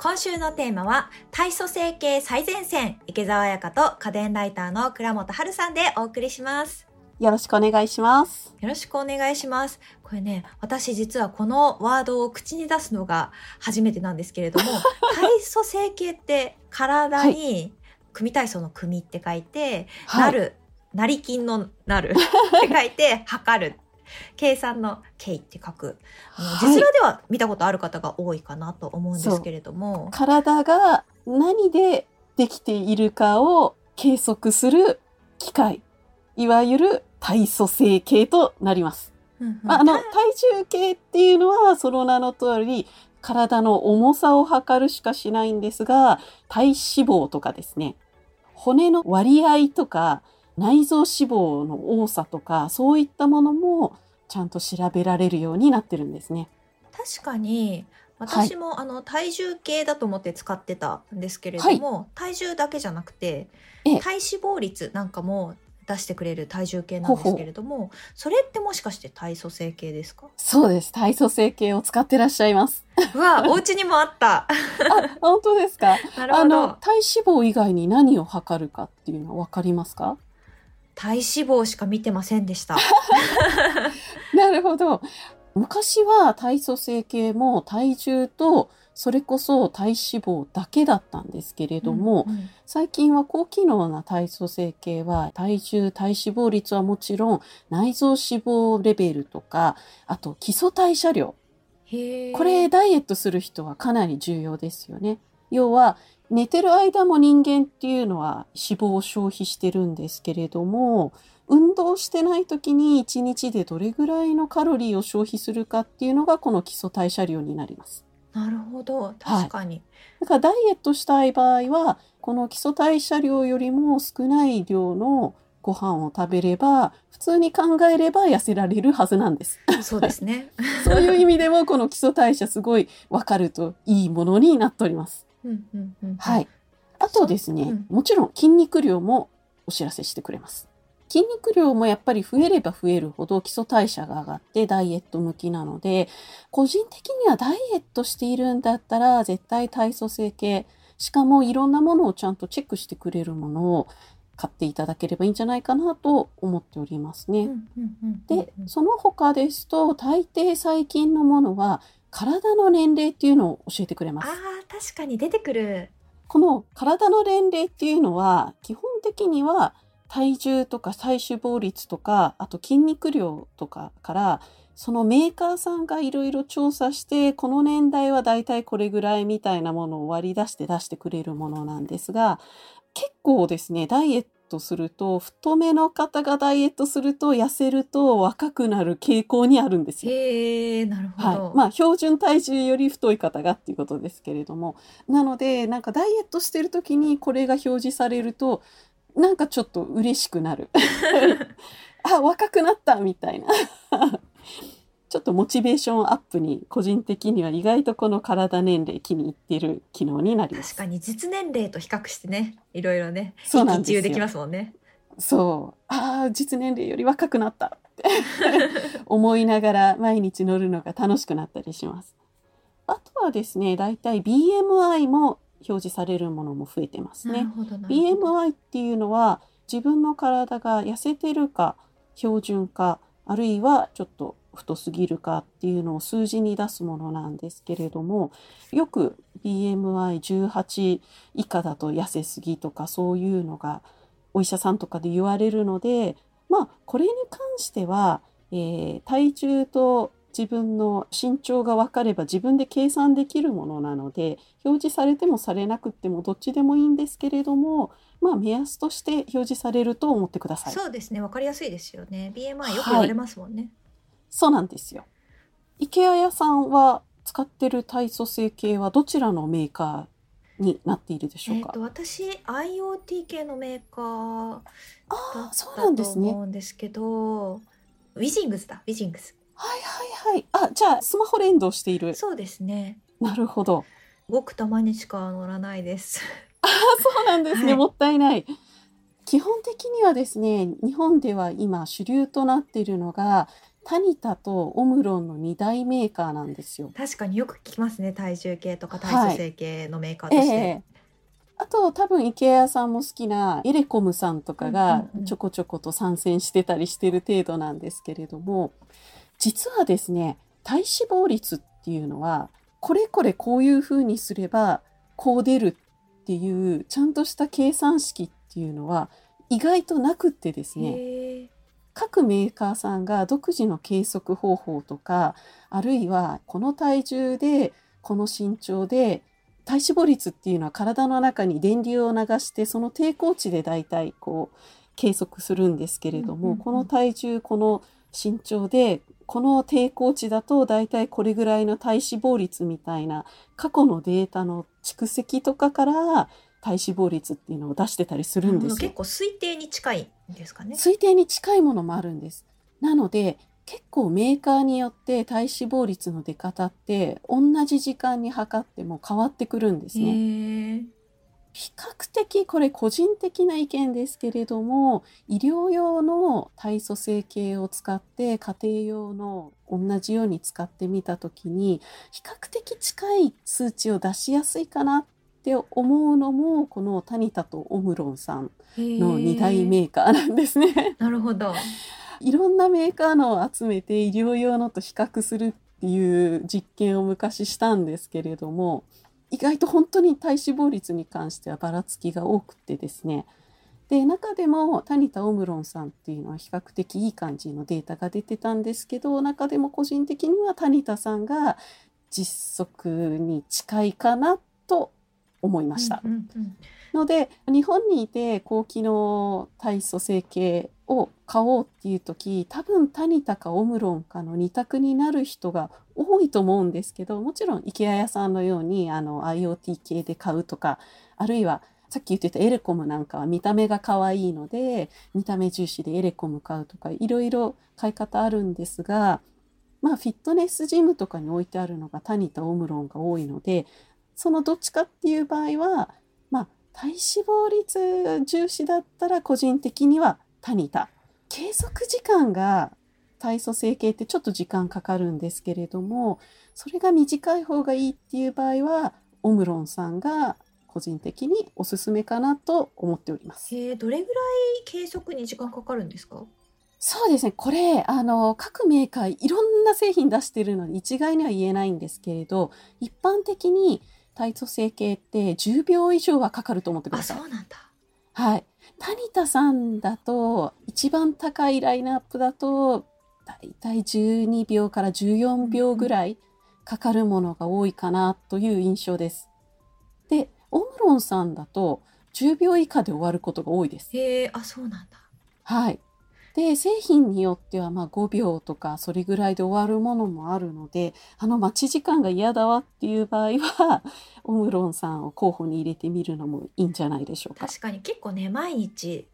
今週のテーマは、体組成系最前線、池澤彩香と家電ライターの倉本春さんでお送りします。よろしくお願いします。よろしくお願いします。これね、私実はこのワードを口に出すのが初めてなんですけれども、体組成系って体に、組体操の組って書いて、はいなる、なり金のなるって書いて、測る。計算の計って書く。実話では見たことある方が多いかなと思うんですけれども。体が何でできているかを計測する機械、いわゆる体組成計となります。うんうんまああの、体重計っていうのはその名の通り、体の重さを測るしかしないんですが、体脂肪とかですね、骨の割合とか、内臓脂肪の多さとか、そういったものもちゃんと調べられるようになってるんですね。確かに私も、あの体重計だと思って使ってたんですけれども、体重だけじゃなくてええ体脂肪率なんかも出してくれる体重計なんですけれどもそれってもしかして体組成計ですか？そうです。体組成計を使ってらっしゃいます。うわ お家にもあったあ、本当ですか？なるほあの、ど体脂肪以外に何を測るかっていうのはわかりますか？体脂肪しか見てませんでした なるほど。昔は体組成計も体重とそれこそ体脂肪だけだったんですけれども、うんうん最近は高機能な体組成計は体重、体脂肪率はもちろん内臓脂肪レベルとか、あと基礎代謝量。これダイエットする人はかなり重要ですよね。要は寝てる間も人間っていうのは脂肪を消費してるんですけれども、運動してない時に1日でどれぐらいのカロリーを消費するかっていうのがこの基礎代謝量になります。なるほど確かに、だからダイエットしたい場合は、この基礎代謝量よりも少ない量のご飯を食べれば、普通に考えれば痩せられるはずなんです。そうですね そういう意味でもこの基礎代謝すごい分かるといいものになっております。はい。あとですね、うんもちろん筋肉量もお知らせしてくれます。筋肉量もやっぱり増えれば増えるほど基礎代謝が上がってダイエット向きなので、個人的にはダイエットしているんだったら絶対体組成計、しかもいろんなものをちゃんとチェックしてくれるものを買っていただければいいんじゃないかなと思っておりますね。で、その他ですと、大抵最近のものは体の年齢っていうのを教えてくれますあ。ー確かに出てくるこの体の年齢っていうのは基本的には体重とか体脂肪率とかあと筋肉量とかからそのメーカーさんがいろいろ調査してこの年代はだいたいこれぐらいみたいなものを割り出して出してくれるものなんですが結構ですねダイエットすると太めの方がダイエットすると痩せると若くなる傾向にあるんですよ。へえなるほど、はい、まあ標準体重より太い方がっていうことですけれども。なのでなんかダイエットしてる時にこれが表示されるとなんかちょっと嬉しくなる。あ若くなったみたいなちょっとモチベーションアップに個人的には意外とこの体年齢気に入っている機能になります。確かに実年齢と比較してねいろいろねそうなんですよ。できますもんね。そう。ああ実年齢より若くなったって 思いながら毎日乗るのが楽しくなったりします。あとはですね、だいたい BMI も表示されるものも増えてますね。BMI っていうのは自分の体が痩せてるか標準かあるいはちょっと太すぎるかっていうのを数字に出すものなんですけれどもよく BMI18 以下だと痩せすぎとかそういうのがお医者さんとかで言われるのでまあこれに関しては、えー体重と自分の身長が分かれば自分で計算できるものなので表示されてもされなくてもどっちでもいいんですけれどもまあ目安として表示されると思ってください。そうですね。わかりやすいですよね。BMI よく言われますもんね、そうなんですよ。池谷屋さんは使ってる体組成計はどちらのメーカーになっているでしょうか、えっと私 IoT 系のメーカーだったとなんですね。思うんですけどウィジングスだウィジングスはいはいはい。あ、じゃあスマホ連動している。そうですねなるほど。ごくたまにしか乗らないですあそうなんですね、はいもったいない。基本的にはですね、日本では今主流となっているのが、タニタとオムロンの2大メーカーなんですよ。確かによく聞きますね。体重計とか体組成計のメーカーとして、ええ。あと多分 IKEA さんも好きなエレコムさんとかがちょこちょこと参戦してたりしてる程度なんですけれども実はですね体脂肪率っていうのはこれこれこういうふうにすればこう出るっていうちゃんとした計算式っていうのは意外となくってですね各メーカーさんが独自の計測方法とかあるいはこの体重でこの身長で体脂肪率っていうのは体の中に電流を流してその抵抗値で大体こう計測するんですけれども、うんうんうんこの体重この身長でこの抵抗値だと大体これぐらいの体脂肪率みたいな過去のデータの蓄積とかから体脂肪率っていうのを出してたりするんですよど結。構推定に近いんですかね推定に近いものもあるんです。なので結構メーカーによって体脂肪率の出方って同じ時間に測っても変わってくるんですね。比較的これ個人的な意見ですけれども医療用の体組成計を使って家庭用の同じように使ってみた時に比較的近い数値を出しやすいかなって思うのもこのタニタとオムロンさんの2大メーカーなんですね。なるほど。いろんなメーカーのを集めて医療用のと比較するっていう実験を昔したんですけれども意外と本当に体脂肪率に関してはばらつきが多くてですね。で中でもタニタ・オムロンさんっていうのは比較的いい感じのデータが出てたんですけど中でも個人的にはタニタさんが実測に近いかなと思いました。うんうんうんので日本にいて高機能体組成計を買おうっていう時多分タニタかオムロンかの2択になる人が多いと思うんですけどもちろん IKEA 屋さんのようにあの IoT 系で買うとかあるいはさっき言ってたエレコムなんかは見た目が可愛いので見た目重視でエレコム買うとかいろいろ買い方あるんですがまあフィットネスジムとかに置いてあるのがタニタオムロンが多いのでそのどっちかっていう場合はまあ体脂肪率重視だったら個人的にはタニタ計測時間が体組成計ってちょっと時間かかるんですけれどもそれが短い方がいいっていう場合はオムロンさんが個人的におすすめかなと思っております。へえどれぐらい計測に時間かかるんですか？そうですね。これ、あの、各メーカーいろんな製品出してるので一概には言えないんですけれど、一般的に体組成計って10秒以上はかかると思ってくあださい。そうなんだはい。タニタさんだと、一番高いラインナップだと、だいたい12秒から14秒ぐらいかかるものが多いかなという印象です。で、オムロンさんだと10秒以下で終わることが多いです。へえあそうなんだはい。で、製品によってはまあ5秒とかそれぐらいで終わるものもあるので、あの待ち時間が嫌だわっていう場合は、オムロンさんを候補に入れてみるのもいいんじゃないでしょうか。確かに結構ね毎日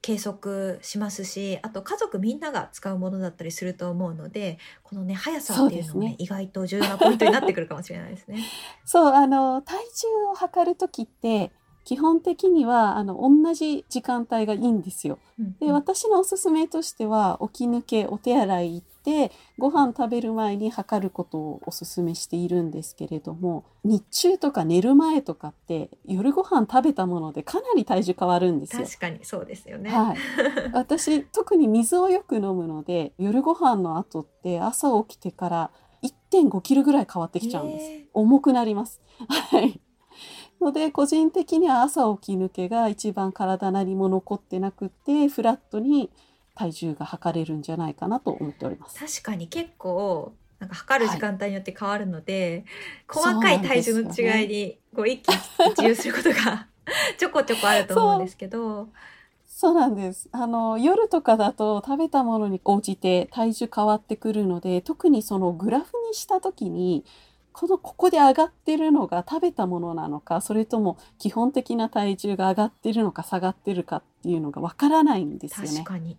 計測しますしあと家族みんなが使うものだったりすると思うのでこのね速さっていうのもねね意外と重要なポイントになってくるかもしれないですね。そう、あの、体重を測るときって、基本的には、あの、同じ時間帯がいいんですよ。で、私のおすすめとしては、起き抜け、お手洗い行って、ご飯食べる前に測ることをおすすめしているんですけれども、日中とか寝る前とかって、夜ご飯食べたものでかなり体重変わるんですよ。確かにそうですよね。はい。私、特に水をよく飲むので、夜ご飯の後って朝起きてから1.5キロぐらい変わってきちゃうんです。重くなります。はい。ので、個人的には朝起き抜けが一番体何も残ってなくって、フラットに体重が測れるんじゃないかなと思っております。確かに結構なんか測る時間帯によって変わるので、そう細かい体重の違いにこう一喜一憂することが ちょこちょこあると思うんですけどそうなんです。あの、夜とかだと食べたものに応じて体重変わってくるので、特にそのグラフにしたときに、この、ここで上がってるのが食べたものなのか、それとも基本的な体重が上がってるのか下がってるかっていうのがわからないんですよね。確かに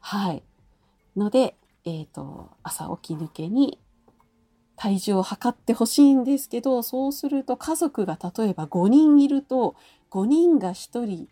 はい。ので、えっ、と、朝起き抜けに体重を測ってほしいんですけど、そうすると家族が例えば5人いると、5人が1人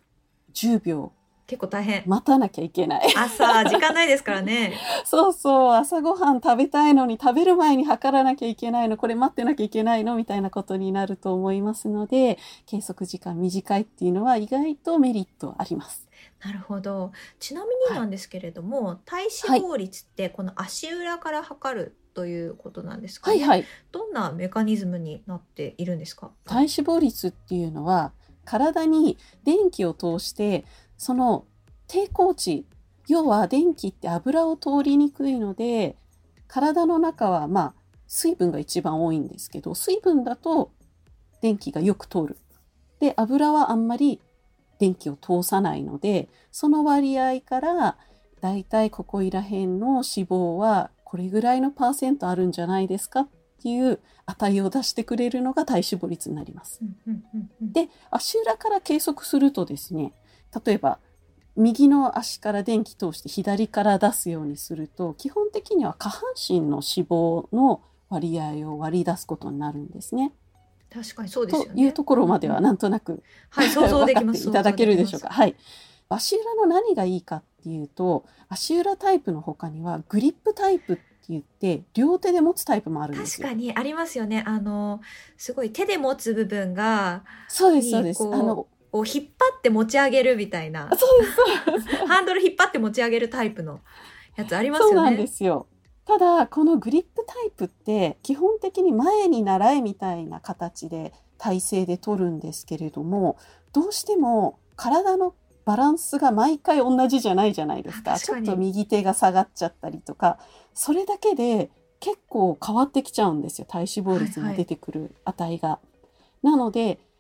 10秒結構大変。待たなきゃいけない。朝、時間ないですからね。そうそう、朝ごはん食べたいのに食べる前に測らなきゃいけないの、これ待ってなきゃいけないのみたいなことになると思いますので、計測時間短いっていうのは意外とメリットあります。なるほど。ちなみになんですけれども、体脂肪率ってこの足裏から測るということなんですかね。はいはい。どんなメカニズムになっているんですか？体脂肪率っていうのは体に電気を通してその抵抗値要は電気って油を通りにくいので体の中はまあ水分が一番多いんですけど水分だと電気がよく通る。で油はあんまり電気を通さないのでその割合からだいたいここいら辺の脂肪はこれぐらいのパーセントあるんじゃないですかっていう値を出してくれるのが体脂肪率になります。で足裏から計測するとですね例えば右の足から電気通して左から出すようにすると基本的には下半身の脂肪の割合を割り出すことになるんですね。確かにそうですよね。というところまではなんとなくはい、想像でき分ます。いただけるでしょうか。想はい。足裏の何がいいかっていうと足裏タイプの他にはグリップタイプって言って両手で持つタイプもあるんです。確か。にありますよね。あの、すごい手で持つ部分が、そうですそうです。あのこう引っ張って持ち上げるみたいな、そうですそうです。ハンドル引っ張って持ち上げるタイプのやつありますよね。そうなんですよ。ただこのグリップタイプって基本的に前に習えみたいな形で体勢で取るんですけれどもどうしても体のバランスが毎回同じじゃないじゃないですかちょっと右手が下がっちゃったりとかそれだけで結構変わってきちゃうんですよ体脂肪率はいはいに出てくる値が。なので一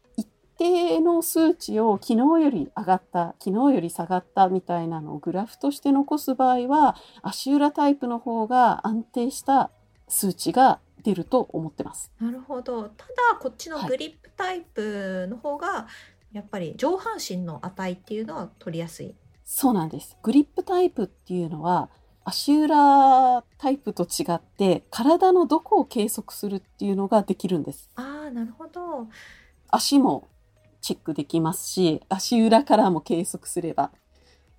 定の数値を昨日より上がった昨日より下がったみたいなのをグラフとして残す場合は足裏タイプの方が安定した数値が出ると思ってます。なるほど。ただ、こっちのグリップタイプの方が、やっぱり上半身の値っていうのは取りやすい。そうなんです。グリップタイプっていうのは足裏タイプと違って体のどこを計測するっていうのができるんです。ああ、なるほど。足もチェックできますし足裏からも計測すれば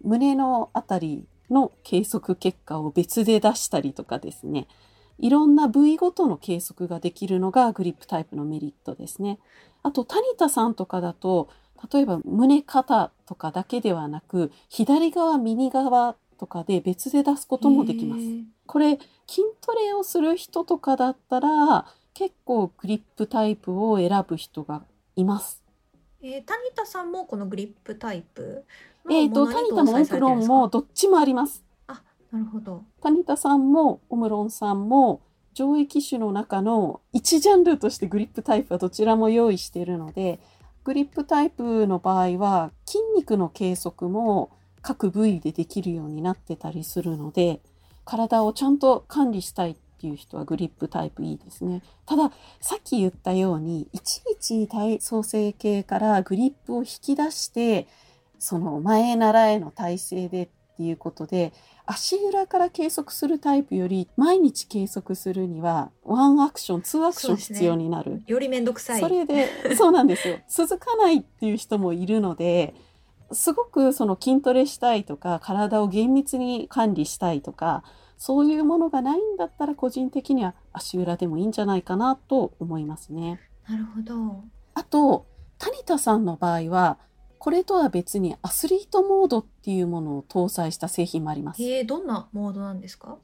胸のあたりの計測結果を別で出したりとかですねいろんな部位ごとの計測ができるのがグリップタイプのメリットですね。あと谷田さんとかだと例えば胸肩とかだけではなく左側右側とかで別で出すこともできますこれ筋トレをする人とかだったら結構グリップタイプを選ぶ人がいます。えー、谷田さんもこのグリップタイプのえっ、とものに谷田もオムロンもどっちもあります。なるほど。谷田さんもオムロンさんも上位機種の中の1ジャンルとしてグリップタイプはどちらも用意しているのでグリップタイプの場合は筋肉の計測も各部位でできるようになってたりするので体をちゃんと管理したいっていう人はグリップタイプいいですね。たださっき言ったようにいちいち体組成計からグリップを引き出してその前習えの体勢でっていうことで足裏から計測するタイプより毎日計測するにはワンアクションツーアクション必要になる。よりめんどくさい。それでそうなんですよ続かないっていう人もいるのですごくその筋トレしたいとか体を厳密に管理したいとかそういうものがないんだったら個人的には足裏でもいいんじゃないかなと思いますね。なるほど。あと谷田さんの場合はこれとは別にアスリートモードっていうものを搭載した製品もあります。えー、どんなモードなんですか？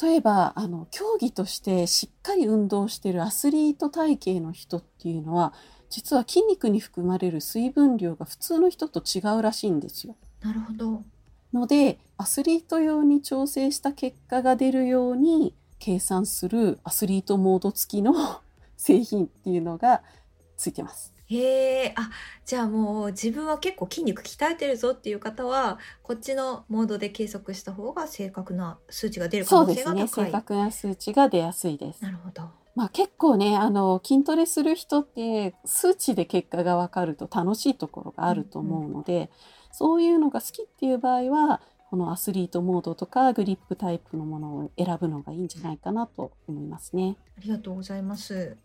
例えばあの競技としてしっかり運動しているアスリート体型の人っていうのは実は筋肉に含まれる水分量が普通の人と違うらしいんですよ。なるほど。のでアスリート用に調整した結果が出るように計算するアスリートモード付きの 製品っていうのがついてます。へえ、あ、じゃあもう自分は結構筋肉鍛えてるぞっていう方は、こっちのモードで計測した方が正確な数値が出る可能そうですね性が高い。正確な数値が出やすいです。なるほど。まあ結構ねあの筋トレする人って数値で結果が分かると楽しいところがあると思うので、そういうのが好きっていう場合はこのアスリートモードとかグリップタイプのものを選ぶのがいいんじゃないかなと思いますね。ありがとうございます。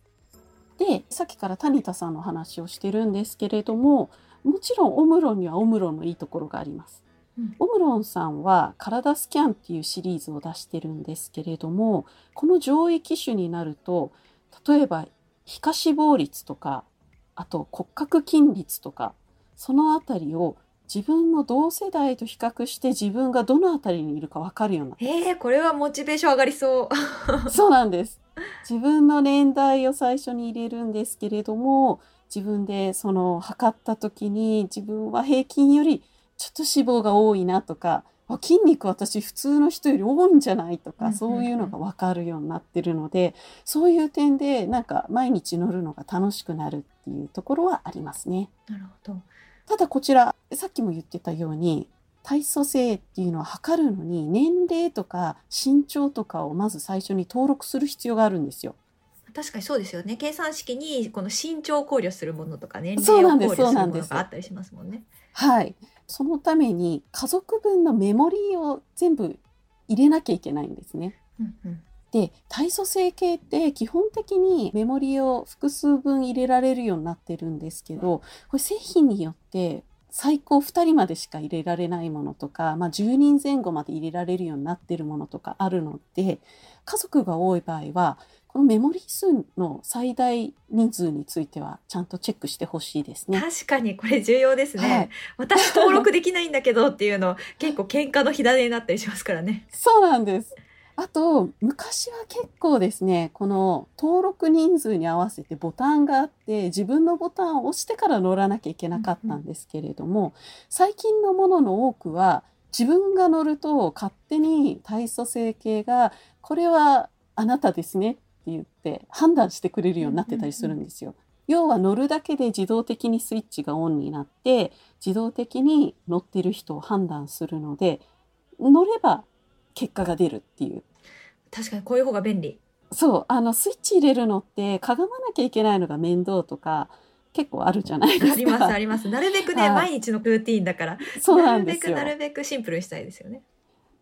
でさっきから谷田さんの話をしてるんですけれどももちろんオムロンにはオムロンのいいところがあります。うんオムロンさんは「体スキャン」っていうシリーズを出してるんですけれどもこの上位機種になると例えば皮下脂肪率とかあと骨格筋率とかそのあたりを自分の同世代と比較して自分がどのあたりにいるか分かるようになってえー、これはモチベーション上がりそう。そうなんです。自分の年代を最初に入れるんですけれども、自分でその測った時に自分は平均よりちょっと脂肪が多いなとか、あ筋肉私普通の人より多いんじゃないとか、そういうのがわかるようになってるので、そういう点でなんか毎日乗るのが楽しくなるっていうところはありますね。なるほど。ただこちら、さっきも言ってたように、体組成っていうのは測るのに年齢とか身長とかをまず最初に登録する必要があるんですよ。確かにそうですよね。計算式にこの身長を考慮するものとか年齢を考慮するものがあったりしますもんね。はい。そのために家族分のメモリーを全部入れなきゃいけないんですね。うんうん。で、体組成計って基本的にメモリーを複数分入れられるようになってるんですけど、これ製品によって最高2人までしか入れられないものとか、まあ、10人前後まで入れられるようになってるものとかあるので、家族が多い場合は、このメモリー数の最大人数についてはちゃんとチェックしてほしいですね。確かにこれ重要ですね。はい私登録できないんだけどっていうの結構喧嘩の火種になったりしますからね。そうなんです。あと、昔は結構ですね、この登録人数に合わせてボタンがあって、自分のボタンを押してから乗らなきゃいけなかったんですけれども、最近のものの多くは、自分が乗ると勝手に体組成計が、これはあなたですねって言って判断してくれるようになってたりするんですよ。要は乗るだけで自動的にスイッチがオンになって、自動的に乗ってる人を判断するので、乗れば結果が出るっていう。確かにこういう方が便利。そう、あの、スイッチ入れるのって、かがまなきゃいけないのが面倒とか、結構あるじゃないですか。ありますあります。なるべくね、はい毎日のルーティーンだから。そうななんるべくですよ。なるべくシンプルにしたいですよね。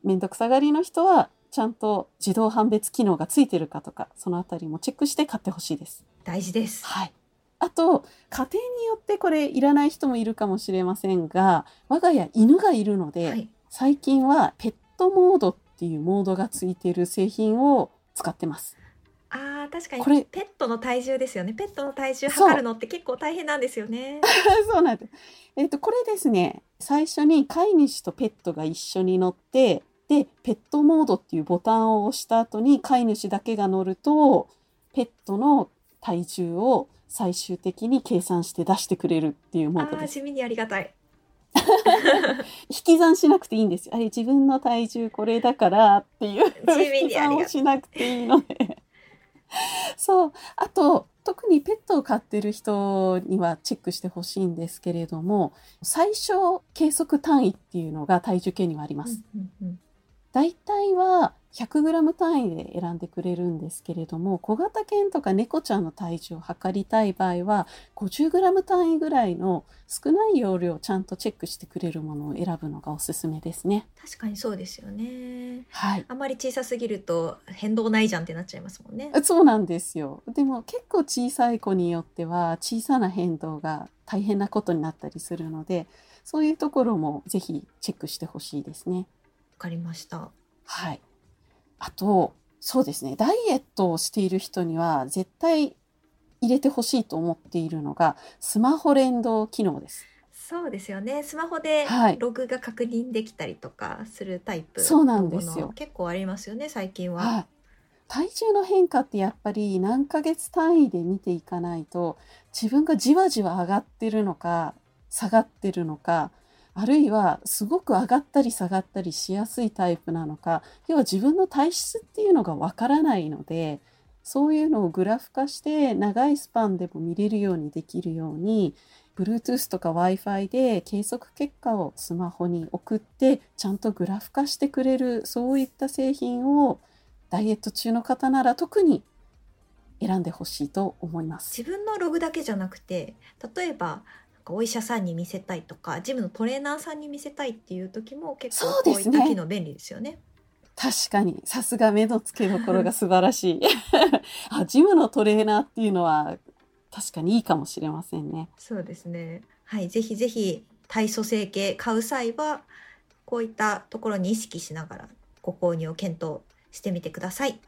めんどくさがりの人は、ちゃんと自動判別機能がついてるかとか、そのあたりもチェックして買ってほしいです。大事です。はい。あと、家庭によってこれいらない人もいるかもしれませんが、我が家犬がいるので、はい。最近はペットモードっていうモードがついている製品を使ってます。ああ、確かにこれペットの体重ですよね。ペットの体重測るのって結構大変なんですよね。そうなんです。えっ、と、これですね、最初に飼い主とペットが一緒に乗って、で、ペットモードっていうボタンを押した後に飼い主だけが乗ると、ペットの体重を最終的に計算して出してくれるっていうモードです。地味にありがたい。引き算しなくていいんですよ。あれ、自分の体重これだからっていう 引き算をしなくていいので。そう。あと、特にペットを飼ってる人にはチェックしてほしいんですけれども、最小計測単位っていうのが体重計にはあります。うんうんうん大体は 100g 単位で選んでくれるんですけれども、小型犬とか猫ちゃんの体重を測りたい場合は、50g 単位ぐらいの少ない容量をちゃんとチェックしてくれるものを選ぶのがおすすめですね。確かにそうですよね。はい。あまり小さすぎると変動ないじゃんってなっちゃいますもんね。そうなんですよ。でも結構小さい子によっては小さな変動が大変なことになったりするので、そういうところもぜひチェックしてほしいですね。わかりました。はい。あと、そうですね。ダイエットをしている人には絶対入れてほしいと思っているのがスマホ連動機能です。そうですよね。スマホではいログが確認できたりとかするタイプそうなんですよ結構ありますよね、最近は。はい。体重の変化ってやっぱり何ヶ月単位で見ていかないと自分がじわじわ上がってるのか下がってるのかあるいはすごく上がったり下がったりしやすいタイプなのか要は自分の体質っていうのがわからないのでそういうのをグラフ化して長いスパンでも見れるようにできるように Bluetooth とか Wi-Fi で計測結果をスマホに送ってちゃんとグラフ化してくれるそういった製品をダイエット中の方なら特に選んでほしいと思います。自分のログだけじゃなくて、例えばかお医者さんに見せたいとか、ジムのトレーナーさんに見せたいっていう時も結構こういった機能便利ですよね。確かにさすが目の付けどころが素晴らしい あジムのトレーナーっていうのは確かにいいかもしれませんね。そうですね。はい、ぜひぜひ体組成計買う際はこういったところに意識しながらご購入を検討してみてください。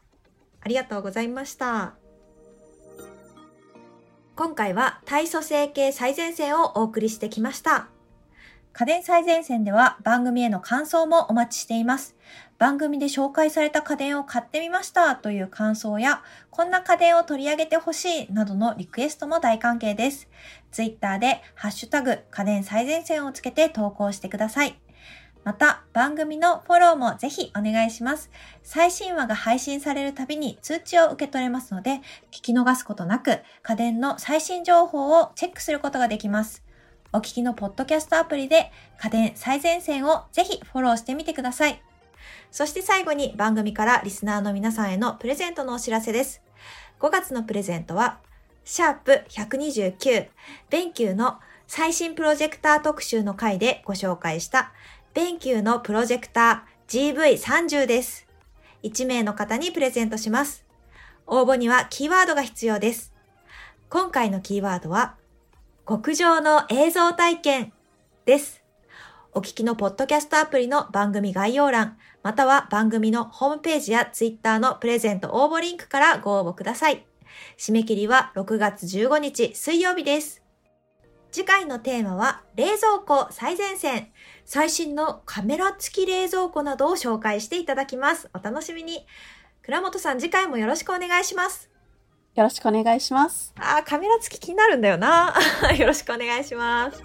ありがとうございました。今回は体組成計最前線をお送りしてきました。家電最前線では番組への感想もお待ちしています。番組で紹介された家電を買ってみましたという感想や、こんな家電を取り上げてほしいなどのリクエストも大歓迎です。ツイッターでハッシュタグ家電最前線をつけて投稿してください。また、番組のフォローもぜひお願いします。最新話が配信されるたびに通知を受け取れますので、聞き逃すことなく家電の最新情報をチェックすることができます。お聞きのポッドキャストアプリで家電最前線をぜひフォローしてみてください。そして最後に番組からリスナーの皆さんへのプレゼントのお知らせです。5月のプレゼントは、シャープ129、BenQ の最新プロジェクター特集の回でご紹介した BenQ のプロジェクター GV30 です。1名の方にプレゼントします。応募にはキーワードが必要です。今回のキーワードは、極上の映像体験です。お聞きのポッドキャストアプリの番組概要欄、または番組のホームページやツイッターのプレゼント応募リンクからご応募ください。締め切りは6月15日水曜日です。次回のテーマは冷蔵庫最前線。最新のカメラ付き冷蔵庫などを紹介していただきます。お楽しみに。倉本さん次回もよろしくお願いします。よろしくお願いします。あ、カメラ付き気になるんだよな。よろしくお願いします。